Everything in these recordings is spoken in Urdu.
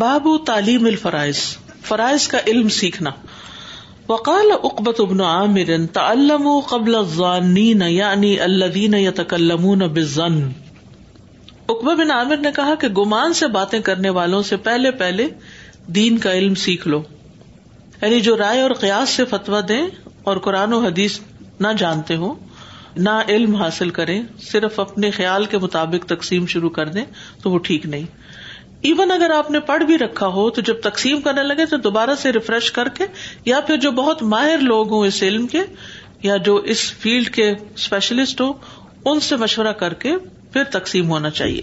باب تعلیم الفرائض فرائض کا علم سیکھنا وقال اقبت ابن عامر تعلم قبل الظانین یعنی الذین یتکلمون بالظن بن عامر نے کہا کہ گمان سے باتیں کرنے والوں سے پہلے پہلے دین کا علم سیکھ لو یعنی جو رائے اور قیاس سے فتویٰ دیں اور قرآن و حدیث نہ جانتے ہوں نہ علم حاصل کریں صرف اپنے خیال کے مطابق تقسیم شروع کر دیں تو وہ ٹھیک نہیں ایون اگر آپ نے پڑھ بھی رکھا ہو تو جب تقسیم کرنے لگے تو دوبارہ سے ریفریش کر کے یا پھر جو بہت ماہر لوگ ہوں اس علم کے یا جو اس فیلڈ کے اسپیشلسٹ ہوں ان سے مشورہ کر کے پھر تقسیم ہونا چاہیے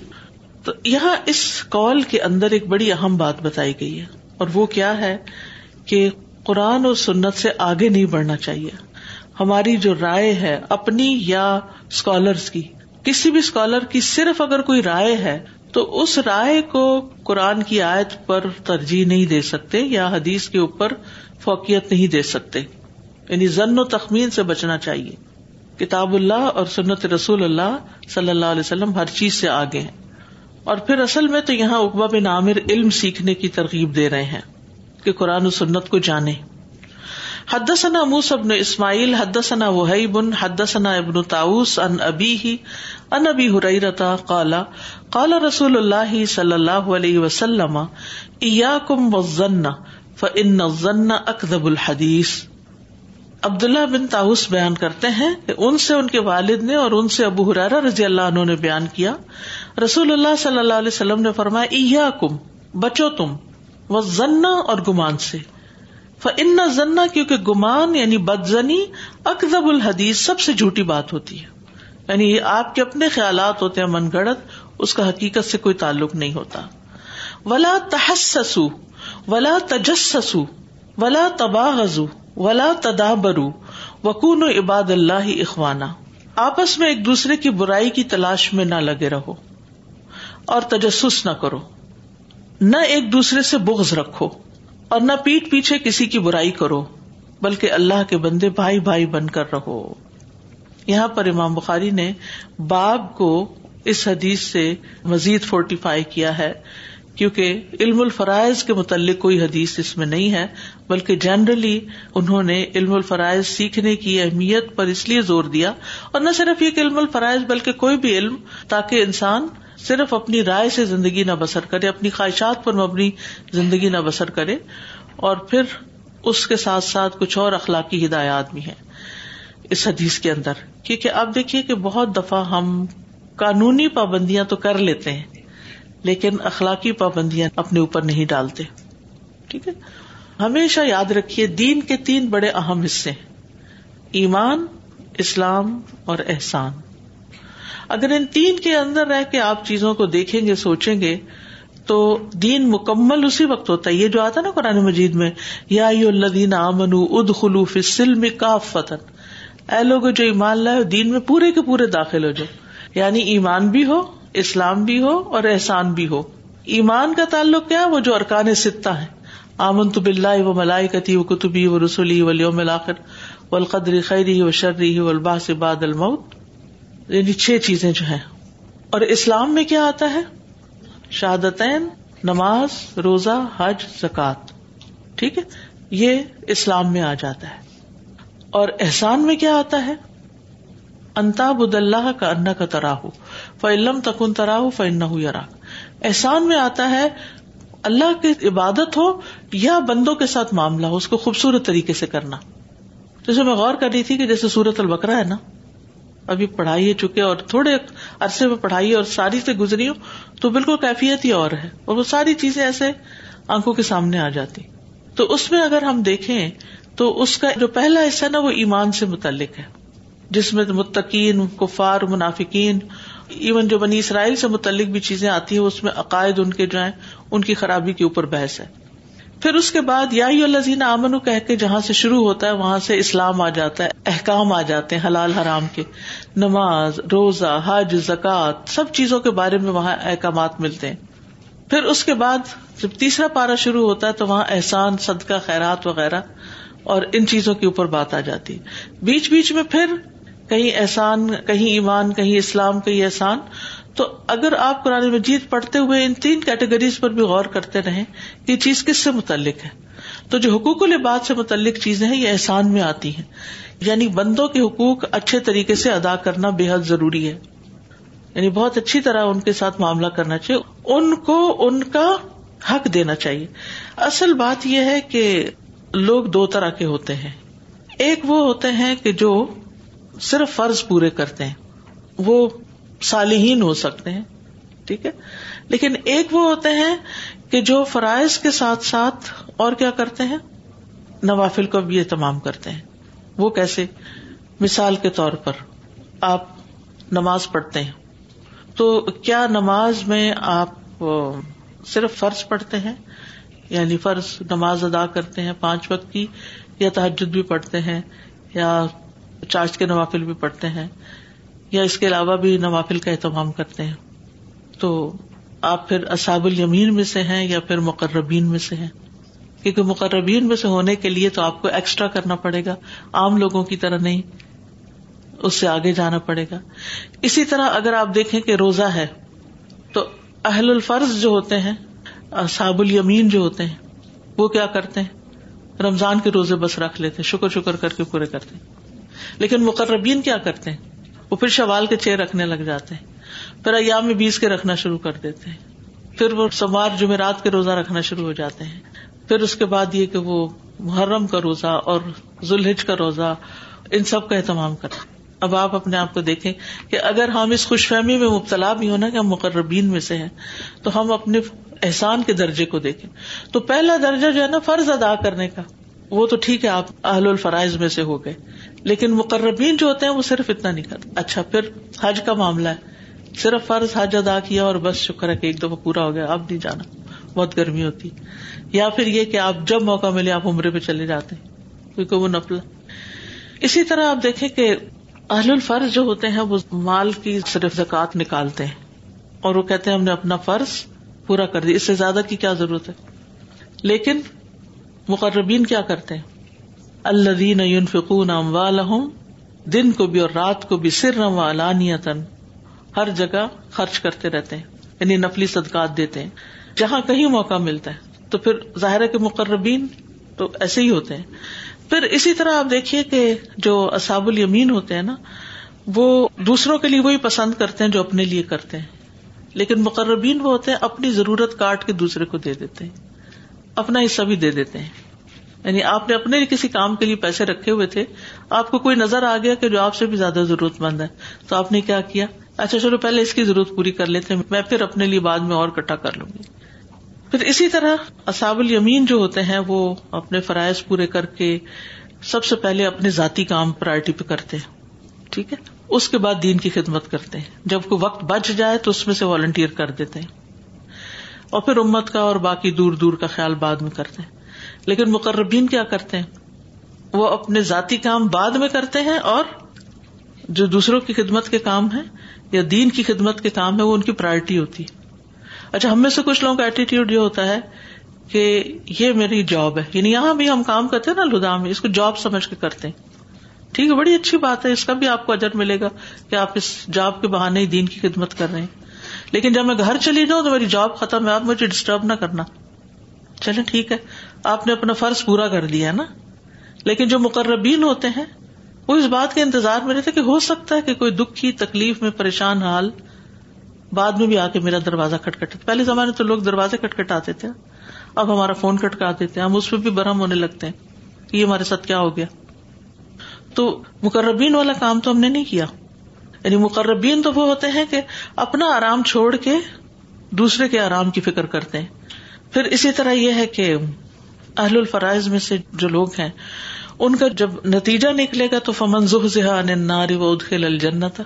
تو یہاں اس کال کے اندر ایک بڑی اہم بات بتائی گئی ہے اور وہ کیا ہے کہ قرآن اور سنت سے آگے نہیں بڑھنا چاہیے ہماری جو رائے ہے اپنی یا اسکالرس کی کسی بھی اسکالر کی صرف اگر کوئی رائے ہے تو اس رائے کو قرآن کی آیت پر ترجیح نہیں دے سکتے یا حدیث کے اوپر فوکیت نہیں دے سکتے یعنی ضن و تخمین سے بچنا چاہیے کتاب اللہ اور سنت رسول اللہ صلی اللہ علیہ وسلم ہر چیز سے آگے ہیں اور پھر اصل میں تو یہاں اقبا بن عامر علم سیکھنے کی ترغیب دے رہے ہیں کہ قرآن و سنت کو جانے حد ثنا موس ابن اسماعیل حد ثنا وحیبن حد ثنا ابن تاؤس ان ابی ہی ان ابی حرت کالا کالا رسول اللہ صلی اللہ علیہ وسلم فن ذن اکزب الحدیث بن تاؤس بیان کرتے ہیں کہ ان سے ان کے والد نے اور ان سے ابو حرارا رضی اللہ نے بیان کیا رسول اللہ صلی اللہ علیہ وسلم نے فرمایا بچو تم و اور گمان سے فن ان کیونکہ گمان یعنی بدزنی اکزب الحدیث سب سے جھوٹی بات ہوتی ہے یعنی یہ آپ کے اپنے خیالات ہوتے ہیں من گڑت اس کا حقیقت سے کوئی تعلق نہیں ہوتا ولا ولا تجسس ولا ولا تدابر و عباد اللہ اخوانہ آپس میں ایک دوسرے کی برائی کی تلاش میں نہ لگے رہو اور تجسس نہ کرو نہ ایک دوسرے سے بغض رکھو اور نہ پیٹ پیچھے کسی کی برائی کرو بلکہ اللہ کے بندے بھائی بھائی بن کر رہو یہاں پر امام بخاری نے باب کو اس حدیث سے مزید فورٹیفائی کیا ہے کیونکہ علم الفرائض کے متعلق کوئی حدیث اس میں نہیں ہے بلکہ جنرلی انہوں نے علم الفرائض سیکھنے کی اہمیت پر اس لیے زور دیا اور نہ صرف کہ علم الفرائض بلکہ کوئی بھی علم تاکہ انسان صرف اپنی رائے سے زندگی نہ بسر کرے اپنی خواہشات پر مبنی زندگی نہ بسر کرے اور پھر اس کے ساتھ ساتھ کچھ اور اخلاقی ہدایات بھی ہیں اس حدیث کے اندر کیونکہ آپ دیکھیے کہ بہت دفعہ ہم قانونی پابندیاں تو کر لیتے ہیں لیکن اخلاقی پابندیاں اپنے اوپر نہیں ڈالتے ٹھیک ہے ہمیشہ یاد رکھیے دین کے تین بڑے اہم حصے ایمان اسلام اور احسان اگر ان تین کے اندر رہ کے آپ چیزوں کو دیکھیں گے سوچیں گے تو دین مکمل اسی وقت ہوتا ہے یہ جو آتا نا قرآن مجید میں یادین امن اد خلوف سلم کا فتح اے لوگ جو ایمان لائے دین میں پورے کے پورے داخل ہو جاؤ یعنی ایمان بھی ہو اسلام بھی ہو اور احسان بھی ہو ایمان کا تعلق کیا وہ جو ارکان ستہ ہے آمن تو بلّہ و ملائی کتی و کتبی و رسولی و لوم و القدری خیری و شرری و الباس باد الموت یعنی چھ چیزیں جو ہیں اور اسلام میں کیا آتا ہے شہادتین نماز روزہ حج زکات ٹھیک ہے یہ اسلام میں آ جاتا ہے اور احسان میں کیا آتا ہے انتاب اللہ کا انا کا تراہ تراہ تکن فن فائنلم احسان میں آتا ہے اللہ کی عبادت ہو یا بندوں کے ساتھ معاملہ ہو اس کو خوبصورت طریقے سے کرنا جیسے میں غور کر رہی تھی کہ جیسے سورت البکرا ہے نا ابھی پڑھائی چکے اور تھوڑے عرصے میں پڑھائی اور ساری سے گزری ہو تو بالکل کیفیت ہی اور ہے اور وہ ساری چیزیں ایسے آنکھوں کے سامنے آ جاتی تو اس میں اگر ہم دیکھیں تو اس کا جو پہلا حصہ نا وہ ایمان سے متعلق ہے جس میں متقین کفار منافقین ایون جو بنی اسرائیل سے متعلق بھی چیزیں آتی ہیں اس میں عقائد ان کے جو ہیں ان کی خرابی کے اوپر بحث ہے پھر اس کے بعد یا الزین امن و کہ جہاں سے شروع ہوتا ہے وہاں سے اسلام آ جاتا ہے احکام آ جاتے ہیں حلال حرام کے نماز روزہ حج زکوٰۃ سب چیزوں کے بارے میں وہاں احکامات ملتے ہیں پھر اس کے بعد جب تیسرا پارا شروع ہوتا ہے تو وہاں احسان صدقہ خیرات وغیرہ اور ان چیزوں کے اوپر بات آ جاتی بیچ بیچ میں پھر کہیں احسان کہیں ایمان کہیں اسلام کہیں احسان تو اگر آپ قرآن مجید پڑھتے ہوئے ان تین کیٹیگریز پر بھی غور کرتے رہیں کہ یہ چیز کس سے متعلق ہے تو جو حقوق الباد سے متعلق چیزیں ہیں یہ احسان میں آتی ہیں یعنی بندوں کے حقوق اچھے طریقے سے ادا کرنا بے حد ضروری ہے یعنی بہت اچھی طرح ان کے ساتھ معاملہ کرنا چاہیے ان کو ان کا حق دینا چاہیے اصل بات یہ ہے کہ لوگ دو طرح کے ہوتے ہیں ایک وہ ہوتے ہیں کہ جو صرف فرض پورے کرتے ہیں وہ صالحین ہو سکتے ہیں ٹھیک ہے لیکن ایک وہ ہوتے ہیں کہ جو فرائض کے ساتھ ساتھ اور کیا کرتے ہیں نوافل کو بھی اہتمام تمام کرتے ہیں وہ کیسے مثال کے طور پر آپ نماز پڑھتے ہیں تو کیا نماز میں آپ صرف فرض پڑھتے ہیں یعنی فرض نماز ادا کرتے ہیں پانچ وقت کی یا تحجد بھی پڑھتے ہیں یا چارج کے نوافل بھی پڑھتے ہیں یا اس کے علاوہ بھی نوافل کا اہتمام کرتے ہیں تو آپ پھر اصاب المین میں سے ہیں یا پھر مقربین میں سے ہیں کیونکہ مقربین میں سے ہونے کے لیے تو آپ کو ایکسٹرا کرنا پڑے گا عام لوگوں کی طرح نہیں اس سے آگے جانا پڑے گا اسی طرح اگر آپ دیکھیں کہ روزہ ہے تو اہل الفرض جو ہوتے ہیں اصحاب الیمین جو ہوتے ہیں وہ کیا کرتے ہیں رمضان کے روزے بس رکھ لیتے شکر شکر کر کے پورے کرتے ہیں لیکن مقربین کیا کرتے ہیں وہ پھر شوال کے چیر رکھنے لگ جاتے ہیں پھر ایام میں بیس کے رکھنا شروع کر دیتے ہیں پھر وہ سوار جمعرات کے روزہ رکھنا شروع ہو جاتے ہیں پھر اس کے بعد یہ کہ وہ محرم کا روزہ اور زلحج کا روزہ ان سب کا اہتمام کر اب آپ اپنے آپ کو دیکھیں کہ اگر ہم اس خوش فہمی میں مبتلا بھی ہونا کہ ہم مقربین میں سے ہیں تو ہم اپنے احسان کے درجے کو دیکھیں تو پہلا درجہ جو ہے نا فرض ادا کرنے کا وہ تو ٹھیک ہے آپ اہل الفرائض میں سے ہو گئے لیکن مقربین جو ہوتے ہیں وہ صرف اتنا نہیں کرتے اچھا پھر حج کا معاملہ ہے صرف فرض حج ادا کیا اور بس شکر ہے کہ ایک دفعہ پورا ہو گیا اب نہیں جانا بہت گرمی ہوتی یا پھر یہ کہ آپ جب موقع ملے آپ عمرے پہ چلے جاتے ہیں کیونکہ وہ نفل اسی طرح آپ دیکھیں کہ اہل الفرض جو ہوتے ہیں وہ مال کی صرف زکات نکالتے ہیں اور وہ کہتے ہیں ہم نے اپنا فرض پورا کر دیا اس سے زیادہ کی کیا ضرورت ہے لیکن مقربین کیا کرتے ہیں اللہ دین یون فکون دن کو بھی اور رات کو بھی سر و علانیتن ہر جگہ خرچ کرتے رہتے ہیں یعنی نفلی صدقات دیتے ہیں جہاں کہیں موقع ملتا ہے تو پھر ظاہر کے مقربین تو ایسے ہی ہوتے ہیں پھر اسی طرح آپ دیکھیے کہ جو اساب المین ہوتے ہیں نا وہ دوسروں کے لیے وہی پسند کرتے ہیں جو اپنے لیے کرتے ہیں لیکن مقربین وہ ہوتے ہیں اپنی ضرورت کاٹ کے دوسرے کو دے دیتے ہیں اپنا حصہ بھی دے دیتے ہیں یعنی آپ نے اپنے کسی کام کے لیے پیسے رکھے ہوئے تھے آپ کو کوئی نظر آ گیا کہ جو آپ سے بھی زیادہ ضرورت مند ہے تو آپ نے کیا کیا اچھا چلو پہلے اس کی ضرورت پوری کر لیتے میں پھر اپنے لیے بعد میں اور کٹا کر لوں گی پھر اسی طرح اصاب المین جو ہوتے ہیں وہ اپنے فرائض پورے کر کے سب سے پہلے اپنے ذاتی کام پرائرٹی پہ کرتے ہیں ٹھیک ہے اس کے بعد دین کی خدمت کرتے ہیں جب کوئی وقت بچ جائے تو اس میں سے والنٹیئر کر دیتے ہیں اور پھر امت کا اور باقی دور دور کا خیال بعد میں کرتے ہیں لیکن مقربین کیا کرتے ہیں وہ اپنے ذاتی کام بعد میں کرتے ہیں اور جو دوسروں کی خدمت کے کام ہے یا دین کی خدمت کے کام ہے وہ ان کی پرائرٹی ہوتی ہے اچھا ہم میں سے کچھ لوگوں کا ایٹیٹیوڈ یہ ہوتا ہے کہ یہ میری جاب ہے یعنی یہاں بھی ہم کام کرتے ہیں نا لدام اس کو جاب سمجھ کے کرتے ہیں ٹھیک ہے بڑی اچھی بات ہے اس کا بھی آپ کو اجر ملے گا کہ آپ اس جاب کے بہانے دین کی خدمت کر رہے ہیں لیکن جب میں گھر چلی جاؤں تو میری جاب ختم ہے آپ مجھے ڈسٹرب نہ کرنا چلے ٹھیک ہے آپ نے اپنا فرض پورا کر لیا نا لیکن جو مقربین ہوتے ہیں وہ اس بات کے انتظار میں رہتے کہ ہو سکتا ہے کہ کوئی دکھ کی تکلیف میں پریشان حال بعد میں بھی آ کے میرا دروازہ کٹکھٹ پہلے زمانے تو لوگ دروازے کٹکھٹاتے تھے اب ہمارا فون کٹکاتے تھے ہم اس پہ بھی برہم ہونے لگتے ہیں یہ ہمارے ساتھ کیا ہو گیا تو مقربین والا کام تو ہم نے نہیں کیا یعنی مقربین تو وہ ہوتے ہیں کہ اپنا آرام چھوڑ کے دوسرے کے آرام کی فکر کرتے ہیں پھر اسی طرح یہ ہے کہ اہل الفرائض میں سے جو لوگ ہیں ان کا جب نتیجہ نکلے گا تو فمن زحظہ ناری و ادخل الجنت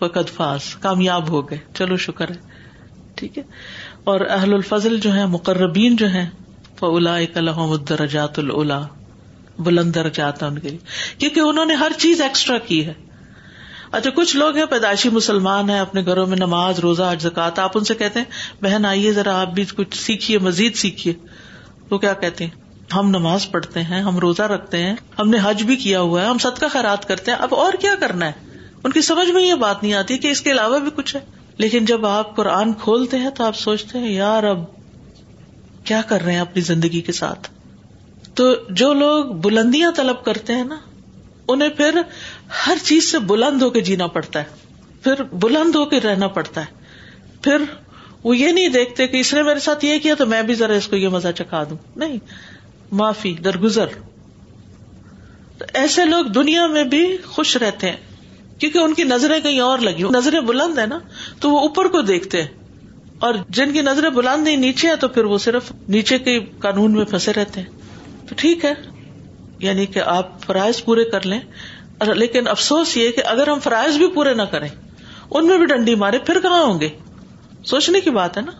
فقد فاس کامیاب ہو گئے چلو شکر ہے ٹھیک ہے اور اہل الفضل جو ہے مقربین جو ہے فلاح اک الحمد رجات بلند درجات جاتا ہے ان کے لیے کیونکہ انہوں نے ہر چیز ایکسٹرا کی ہے اچھا کچھ لوگ ہیں پیدائشی مسلمان ہیں اپنے گھروں میں نماز روزہ اجزکات آپ ان سے کہتے ہیں بہن آئیے ذرا آپ بھی کچھ سیکھیے مزید سیکھیے وہ کیا کہتے ہیں ہم نماز پڑھتے ہیں ہم روزہ رکھتے ہیں ہم نے حج بھی کیا ہوا ہے ہم صدقہ خیرات کرتے ہیں اب اور کیا کرنا ہے ان کی سمجھ میں یہ بات نہیں آتی کہ اس کے علاوہ بھی کچھ ہے لیکن جب آپ قرآن کھولتے ہیں تو آپ سوچتے ہیں یار اب کیا کر رہے ہیں اپنی زندگی کے ساتھ تو جو لوگ بلندیاں طلب کرتے ہیں نا انہیں پھر ہر چیز سے بلند ہو کے جینا پڑتا ہے پھر بلند ہو کے رہنا پڑتا ہے پھر وہ یہ نہیں دیکھتے کہ اس نے میرے ساتھ یہ کیا تو میں بھی ذرا اس کو یہ مزہ چکا دوں نہیں معافی درگزر تو ایسے لوگ دنیا میں بھی خوش رہتے ہیں کیونکہ ان کی نظریں کہیں اور لگی نظریں بلند ہے نا تو وہ اوپر کو دیکھتے ہیں اور جن کی نظریں بلند نہیں نیچے ہے تو پھر وہ صرف نیچے کے قانون میں پھنسے رہتے ہیں تو ٹھیک ہے یعنی کہ آپ فرائض پورے کر لیں لیکن افسوس یہ کہ اگر ہم فرائض بھی پورے نہ کریں ان میں بھی ڈنڈی مارے پھر کہاں ہوں گے سوچنے کی بات ہے نا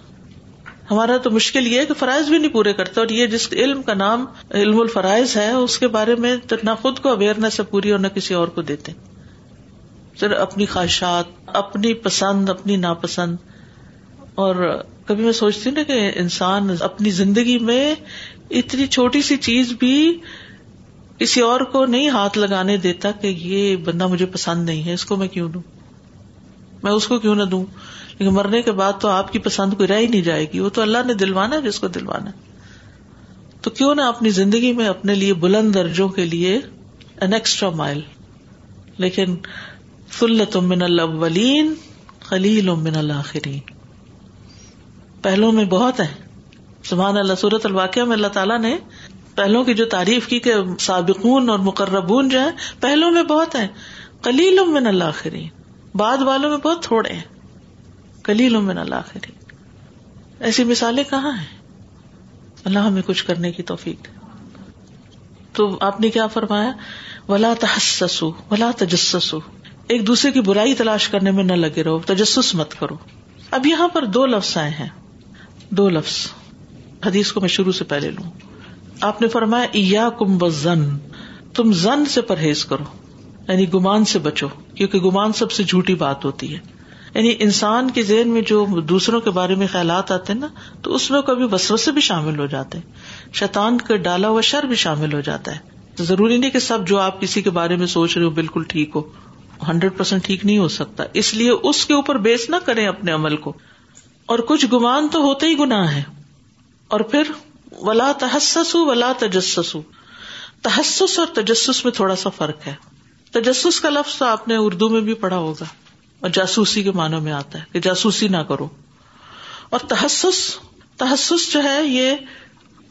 ہمارا تو مشکل یہ ہے کہ فرائض بھی نہیں پورے کرتے اور یہ جس علم کا نام علم الفرائض ہے اس کے بارے میں تو نہ خود کو اویئرنیس ہے پوری اور نہ کسی اور کو دیتے پھر اپنی خواہشات اپنی پسند اپنی ناپسند اور کبھی میں سوچتی ہوں نا کہ انسان اپنی زندگی میں اتنی چھوٹی سی چیز بھی کسی اور کو نہیں ہاتھ لگانے دیتا کہ یہ بندہ مجھے پسند نہیں ہے اس کو میں کیوں دوں میں اس کو کیوں نہ دوں لیکن مرنے کے بعد تو آپ کی پسند کوئی رہ ہی نہیں جائے گی وہ تو اللہ نے دلوانا جس کو دلوانا تو کیوں نہ اپنی زندگی میں اپنے لیے بلند درجوں کے لیے این ایکسٹرا مائل لیکن فلت من الاولین خلیل اللہ الاخرین پہلو میں بہت ہے سبحان اللہ صورت الواقعہ میں اللہ تعالیٰ نے پہلو کی جو تعریف کی کہ سابقون اور مقربون جو ہے پہلوں میں بہت ہیں کلیل اللہ بعد والوں میں بہت تھوڑے ہیں کلیل اللہ ایسی مثالیں کہاں ہیں اللہ ہمیں کچھ کرنے کی توفیق تو آپ نے کیا فرمایا ولا تحسسو ولا تجسسو ایک دوسرے کی برائی تلاش کرنے میں نہ لگے رہو تجسس مت کرو اب یہاں پر دو لفظ آئے ہیں دو لفظ حدیث کو میں شروع سے پہلے لوں آپ نے فرمایا کم و زن تم زن سے پرہیز کرو یعنی گمان سے بچو کیونکہ گمان سب سے جھوٹی بات ہوتی ہے یعنی انسان کے ذہن میں جو دوسروں کے بارے میں خیالات آتے ہیں نا تو اس میں کبھی وسوسے بھی شامل ہو جاتے ہیں شیتان کا ڈالا ہوا شر بھی شامل ہو جاتا ہے ضروری نہیں کہ سب جو آپ کسی کے بارے میں سوچ رہے ہو بالکل ٹھیک ہو ہنڈریڈ پرسینٹ ٹھیک نہیں ہو سکتا اس لیے اس کے اوپر بیس نہ کریں اپنے عمل کو اور کچھ گمان تو ہوتے ہی گناہ ہے اور پھر ولا تحسس ولا تجسس تحسس اور تجسس میں تھوڑا سا فرق ہے تجسس کا لفظ تو آپ نے اردو میں بھی پڑھا ہوگا اور جاسوسی کے معنوں میں آتا ہے کہ جاسوسی نہ کرو اور تحسس تحسس جو ہے یہ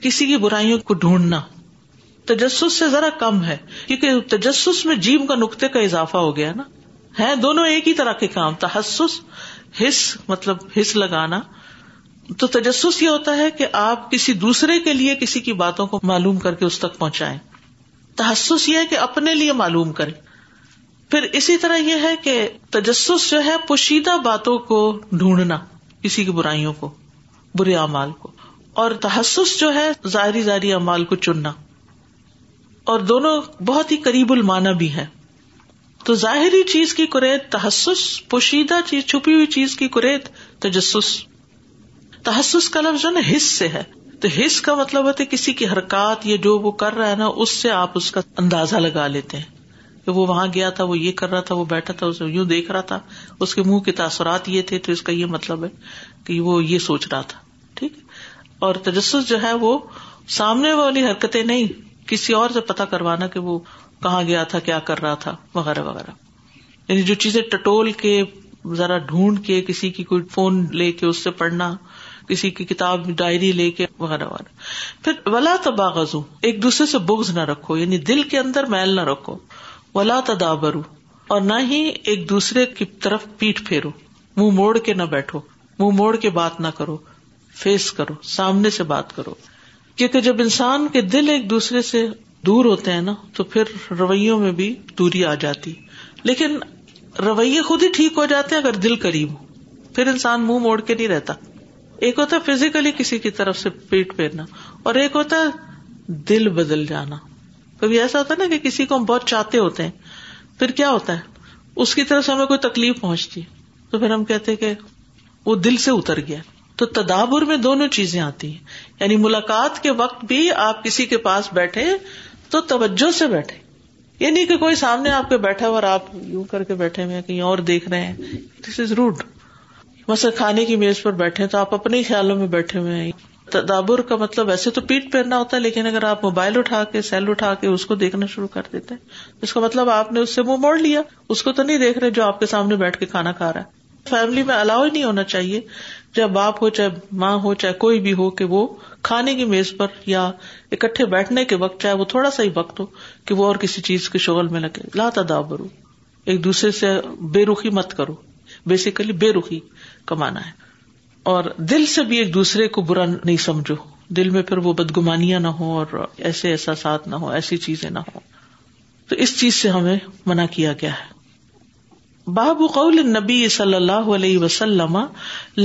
کسی کی برائیوں کو ڈھونڈنا تجسس سے ذرا کم ہے کیونکہ تجسس میں جیم کا نقطے کا اضافہ ہو گیا نا ہے دونوں ایک ہی طرح کے کام تحسس حص مطلب حص لگانا تو تجسس یہ ہوتا ہے کہ آپ کسی دوسرے کے لیے کسی کی باتوں کو معلوم کر کے اس تک پہنچائے تحسس یہ ہے کہ اپنے لیے معلوم کریں پھر اسی طرح یہ ہے کہ تجسس جو ہے پوشیدہ باتوں کو ڈھونڈنا کسی کی برائیوں کو برے امال کو اور تحسس جو ہے ظاہری ظاہری امال کو چننا اور دونوں بہت ہی قریب المانا بھی ہے تو ظاہری چیز کی کریت تحسس پوشیدہ چیز چھپی ہوئی چیز کی کریت تجسس تحسس کا لفظ جو ہے نا حص سے ہے تو حص کا مطلب ہوتا ہے کسی کی حرکات یا جو وہ کر رہا ہے نا اس سے آپ اس کا اندازہ لگا لیتے ہیں کہ وہ وہاں گیا تھا وہ یہ کر رہا تھا وہ بیٹھا تھا اسے یوں دیکھ رہا تھا اس کے منہ کے تاثرات یہ تھے تو اس کا یہ مطلب ہے کہ وہ یہ سوچ رہا تھا ٹھیک اور تجسس جو ہے وہ سامنے والی حرکتیں نہیں کسی اور سے پتا کروانا کہ وہ کہاں گیا تھا کیا کر رہا تھا وغیرہ وغیرہ یعنی جو چیزیں ٹٹول کے ذرا ڈھونڈ کے کسی کی کوئی فون لے کے اس سے پڑھنا کسی کی کتاب ڈائری لے کے وغیرہ وغیرہ پھر ولا تباغزوں ایک دوسرے سے بغض نہ رکھو یعنی دل کے اندر میل نہ رکھو ولا تدابر اور نہ ہی ایک دوسرے کی طرف پیٹ پھیرو منہ موڑ کے نہ بیٹھو منہ موڑ کے بات نہ کرو فیس کرو سامنے سے بات کرو کیونکہ جب انسان کے دل ایک دوسرے سے دور ہوتے ہیں نا تو پھر رویوں میں بھی دوری آ جاتی لیکن رویے خود ہی ٹھیک ہو جاتے ہیں اگر دل قریب ہو پھر انسان منہ موڑ کے نہیں رہتا ایک ہوتا ہے فزیکلی کسی کی طرف سے پیٹ پھیرنا اور ایک ہوتا ہے دل بدل جانا کبھی ایسا ہوتا ہے نا کہ کسی کو ہم بہت چاہتے ہوتے ہیں پھر کیا ہوتا ہے اس کی طرف سے ہمیں کوئی تکلیف پہنچتی ہے تو پھر ہم کہتے کہ وہ دل سے اتر گیا تو تدابر میں دونوں چیزیں آتی ہیں یعنی ملاقات کے وقت بھی آپ کسی کے پاس بیٹھے تو توجہ سے بیٹھے یعنی کہ کوئی سامنے آپ کے بیٹھا ہوا اور آپ یوں کر کے بیٹھے ہوئے کہیں اور دیکھ رہے ہیں دس از روڈ کھانے کی میز پر بیٹھے تو آپ اپنے خیالوں میں بیٹھے ہوئے ہیں تدابر کا مطلب ویسے تو پیٹ پہننا ہوتا ہے لیکن اگر آپ موبائل اٹھا کے سیل اٹھا کے اس کو دیکھنا شروع کر دیتے ہیں اس کا مطلب آپ نے اس سے منہ موڑ لیا اس کو تو نہیں دیکھ رہے جو آپ کے سامنے بیٹھ کے کھانا کھا رہا ہے فیملی میں الاؤ ہی نہیں ہونا چاہیے چاہے باپ ہو چاہے ماں ہو چاہے کوئی بھی ہو کہ وہ کھانے کی میز پر یا اکٹھے بیٹھنے کے وقت چاہے وہ تھوڑا سا ہی وقت ہو کہ وہ اور کسی چیز کے شغل میں لگے لا تدابرو ایک دوسرے سے بے رخی مت کرو بیسیکلی بے رخی کمانا ہے اور دل سے بھی ایک دوسرے کو برا نہیں سمجھو دل میں پھر وہ بدگمانیاں نہ ہو اور ایسے احساسات نہ ہو ایسی چیزیں نہ ہو تو اس چیز سے ہمیں منع کیا گیا ہے باب قول نبی صلی اللہ علیہ وسلم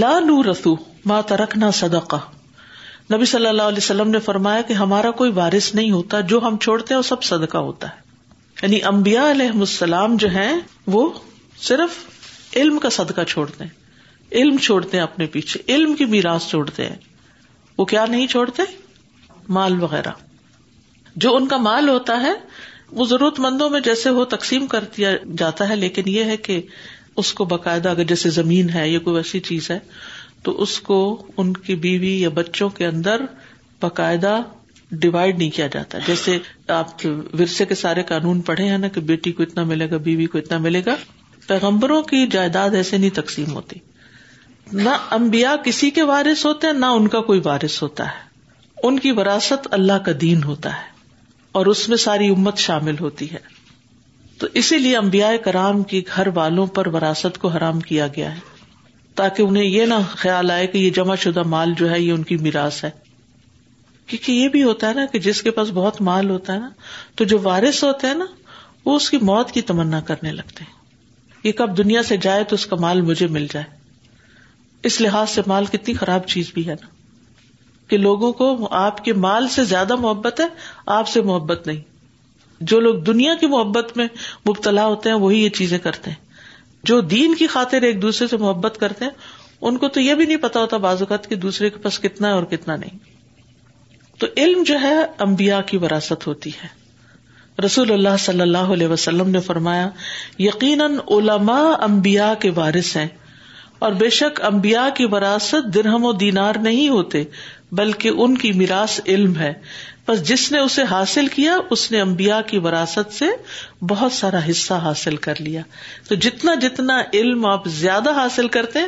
لا رسو ما ترکنا صدقہ نبی صلی اللہ علیہ وسلم نے فرمایا کہ ہمارا کوئی وارث نہیں ہوتا جو ہم چھوڑتے ہیں وہ سب صدقہ ہوتا ہے یعنی امبیا علیہ السلام جو ہیں وہ صرف علم کا صدقہ چھوڑتے ہیں علم چھوڑتے ہیں اپنے پیچھے علم کی میراث چھوڑتے ہیں وہ کیا نہیں چھوڑتے مال وغیرہ جو ان کا مال ہوتا ہے وہ ضرورت مندوں میں جیسے ہو تقسیم کر دیا جاتا ہے لیکن یہ ہے کہ اس کو باقاعدہ اگر جیسے زمین ہے یا کوئی ایسی چیز ہے تو اس کو ان کی بیوی یا بچوں کے اندر باقاعدہ ڈیوائڈ نہیں کیا جاتا جیسے آپ ورثے کے سارے قانون پڑھے ہیں نا کہ بیٹی کو اتنا ملے گا بیوی کو اتنا ملے گا پیغمبروں کی جائیداد ایسے نہیں تقسیم ہوتی نہ امبیا کسی کے وارث ہوتے ہیں نہ ان کا کوئی وارث ہوتا ہے ان کی وراثت اللہ کا دین ہوتا ہے اور اس میں ساری امت شامل ہوتی ہے تو اسی لیے امبیا کرام کی گھر والوں پر وراثت کو حرام کیا گیا ہے تاکہ انہیں یہ نہ خیال آئے کہ یہ جمع شدہ مال جو ہے یہ ان کی میراث ہے کیونکہ یہ بھی ہوتا ہے نا کہ جس کے پاس بہت مال ہوتا ہے نا تو جو وارث ہوتا ہے نا وہ اس کی موت کی تمنا کرنے لگتے ہیں یہ کب دنیا سے جائے تو اس کا مال مجھے مل جائے اس لحاظ سے مال کتنی خراب چیز بھی ہے نا کہ لوگوں کو آپ کے مال سے زیادہ محبت ہے آپ سے محبت نہیں جو لوگ دنیا کی محبت میں مبتلا ہوتے ہیں وہی یہ چیزیں کرتے ہیں جو دین کی خاطر ایک دوسرے سے محبت کرتے ہیں ان کو تو یہ بھی نہیں پتا ہوتا بعض اوقات کہ دوسرے کے پاس کتنا ہے اور کتنا نہیں تو علم جو ہے امبیا کی وراثت ہوتی ہے رسول اللہ صلی اللہ علیہ وسلم نے فرمایا یقیناً علماء امبیا کے وارث ہیں اور بے شک امبیا کی وراثت درہم و دینار نہیں ہوتے بلکہ ان کی میراث علم ہے بس جس نے اسے حاصل کیا اس نے امبیا کی وراثت سے بہت سارا حصہ حاصل کر لیا تو جتنا جتنا علم آپ زیادہ حاصل کرتے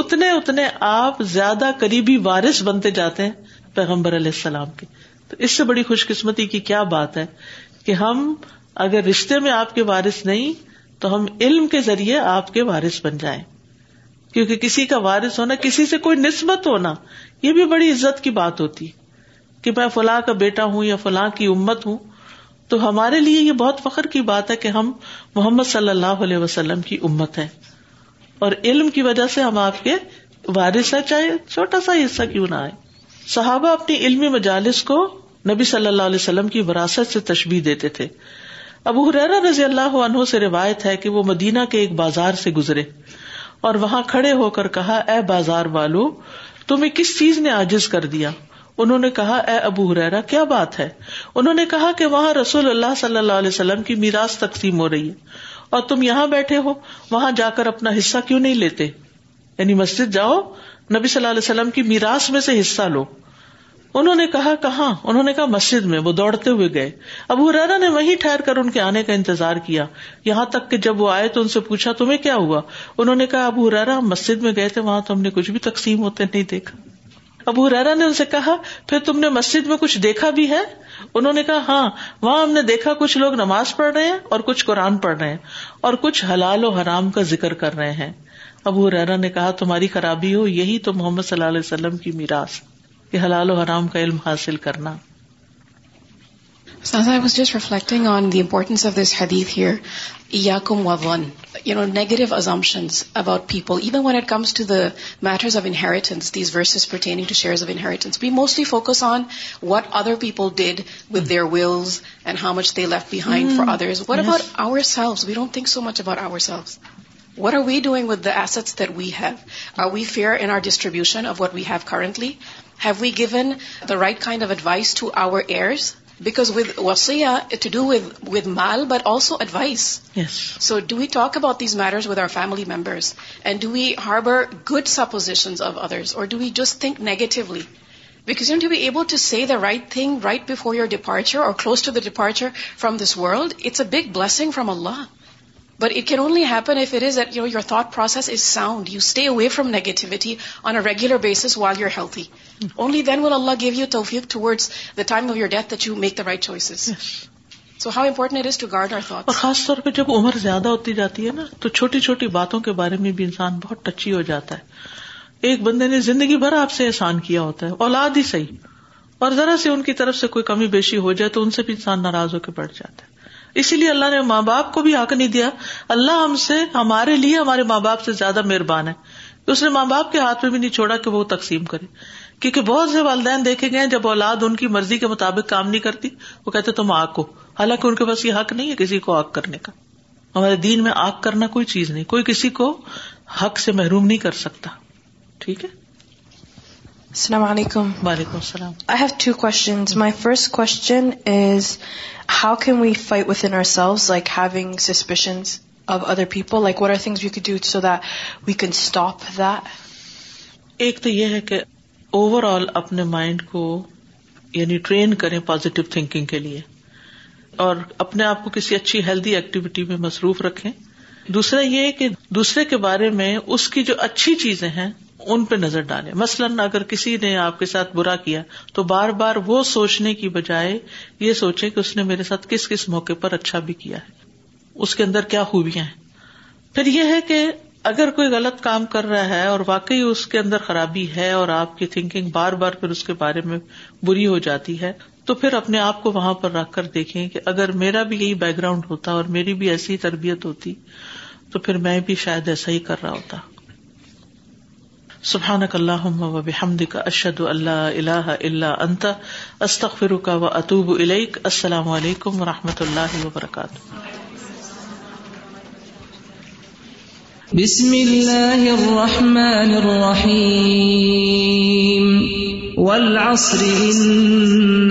اتنے اتنے آپ زیادہ قریبی وارث بنتے جاتے ہیں پیغمبر علیہ السلام کے تو اس سے بڑی خوش قسمتی کی کیا بات ہے کہ ہم اگر رشتے میں آپ کے وارث نہیں تو ہم علم کے ذریعے آپ کے وارث بن جائیں کیونکہ کسی کا وارث ہونا کسی سے کوئی نسبت ہونا یہ بھی بڑی عزت کی بات ہوتی کہ میں فلاں کا بیٹا ہوں یا فلاں کی امت ہوں تو ہمارے لیے یہ بہت فخر کی بات ہے کہ ہم محمد صلی اللہ علیہ وسلم کی امت ہے اور علم کی وجہ سے ہم آپ کے وارث ہے چاہے چھوٹا سا حصہ کیوں نہ آئے صحابہ اپنی علمی مجالس کو نبی صلی اللہ علیہ وسلم کی وراثت سے تشبیح دیتے تھے ابو حرا رضی اللہ عنہ سے روایت ہے کہ وہ مدینہ کے ایک بازار سے گزرے اور وہاں کھڑے ہو کر کہا اے بازار والو تمہیں کس چیز نے آجز کر دیا انہوں نے کہا اے ابو ہریرا کیا بات ہے انہوں نے کہا کہ وہاں رسول اللہ صلی اللہ علیہ وسلم کی میراث تقسیم ہو رہی ہے اور تم یہاں بیٹھے ہو وہاں جا کر اپنا حصہ کیوں نہیں لیتے یعنی مسجد جاؤ نبی صلی اللہ علیہ وسلم کی میراث میں سے حصہ لو انہوں نے کہا کہاں انہوں نے کہا مسجد میں وہ دوڑتے ہوئے گئے ابو ریرا نے وہی ٹھہر کر ان کے آنے کا انتظار کیا یہاں تک کہ جب وہ آئے تو ان سے پوچھا تمہیں کیا ہوا انہوں نے کہا ابو ریرا ہم مسجد میں گئے تھے وہاں تو ہم نے کچھ بھی تقسیم ہوتے نہیں دیکھا ابو ریرا نے ان سے کہا پھر تم نے مسجد میں کچھ دیکھا بھی ہے انہوں نے کہا ہاں وہاں ہم نے دیکھا کچھ لوگ نماز پڑھ رہے ہیں اور کچھ قرآن پڑھ رہے ہیں اور کچھ حلال و حرام کا ذکر کر رہے ہیں ابو رحرا نے کہا تمہاری خرابی ہو یہی تو محمد صلی اللہ علیہ وسلم کی میراث کہ حلال و حرام کا علم حاصل کرنا negative assumptions about people even when it comes to the matters of inheritance these verses pertaining shares of inheritance we mostly focus on what other people did with their wills and how much leave behind for others what we don't think so much about ourselves what are we doing we have are we fair distribution of what have currently Have we given the right kind of advice to our heirs? Because with wasiyah, eh, to do with mal, but also advice. Yes. So do we talk about these matters with our family members? And do we harbor good suppositions of others? Or do we just think negatively? Because you know, to be able to say the right thing right before your departure or close to the departure from this world, it's a big blessing from Allah. But it can only happen if it is your your thought process is sound you stay away from negativity on a regular basis while your health make the right choices so haunt guard your thought اور خاص طور پر جب عمر زیادہ ہوتی جاتی ہے نا تو چھوٹی چھوٹی باتوں کے بارے میں بھی انسان بہت ٹچی ہو جاتا ہے ایک بندے نے زندگی بھر آپ سے احسان کیا ہوتا ہے اولاد ہی صحیح اور ذرا سے ان کی طرف سے کوئی کمی بیشی ہو جائے تو ان سے بھی انسان ناراض ہو کے بڑھ جاتا ہے اسی لیے اللہ نے ماں باپ کو بھی حق نہیں دیا اللہ ہم سے ہمارے لیے ہمارے ماں باپ سے زیادہ مہربان ہے اس نے ماں باپ کے ہاتھ میں بھی نہیں چھوڑا کہ وہ تقسیم کرے کیونکہ بہت سے والدین دیکھے گئے جب اولاد ان کی مرضی کے مطابق کام نہیں کرتی وہ کہتے تم آگ کو حالانکہ ان کے پاس یہ حق نہیں ہے کسی کو آگ کرنے کا ہمارے دین میں آگ کرنا کوئی چیز نہیں کوئی کسی کو حق سے محروم نہیں کر سکتا ٹھیک ہے السلام علیکم وعلیکم السلام I have two my first question is how can we fight in selves like having suspicions of other people like what are you key do so that we can stop ایک تو یہ ہے کہ اوور آل اپنے مائنڈ کو یعنی ٹرین کریں پازیٹیو تھنکنگ کے لیے اور اپنے آپ کو کسی اچھی ہیلدی ایکٹیویٹی میں مصروف رکھیں دوسرا یہ کہ دوسرے کے بارے میں اس کی جو اچھی چیزیں ہیں ان پہ نظر ڈالیں مثلاً اگر کسی نے آپ کے ساتھ برا کیا تو بار بار وہ سوچنے کی بجائے یہ سوچے کہ اس نے میرے ساتھ کس کس موقع پر اچھا بھی کیا ہے اس کے اندر کیا خوبیاں ہیں پھر یہ ہے کہ اگر کوئی غلط کام کر رہا ہے اور واقعی اس کے اندر خرابی ہے اور آپ کی تھنکنگ بار بار پھر اس کے بارے میں بری ہو جاتی ہے تو پھر اپنے آپ کو وہاں پر رکھ کر دیکھیں کہ اگر میرا بھی یہی بیک گراؤنڈ ہوتا اور میری بھی ایسی تربیت ہوتی تو پھر میں بھی شاید ایسا ہی کر رہا ہوتا سبحان اللہ اللہ اللہ اشد استخ فروقہ و اطوب اتوب السلام علیکم و رحمۃ اللہ وبرکاتہ بسم اللہ الرحمن الرحیم والعصر ان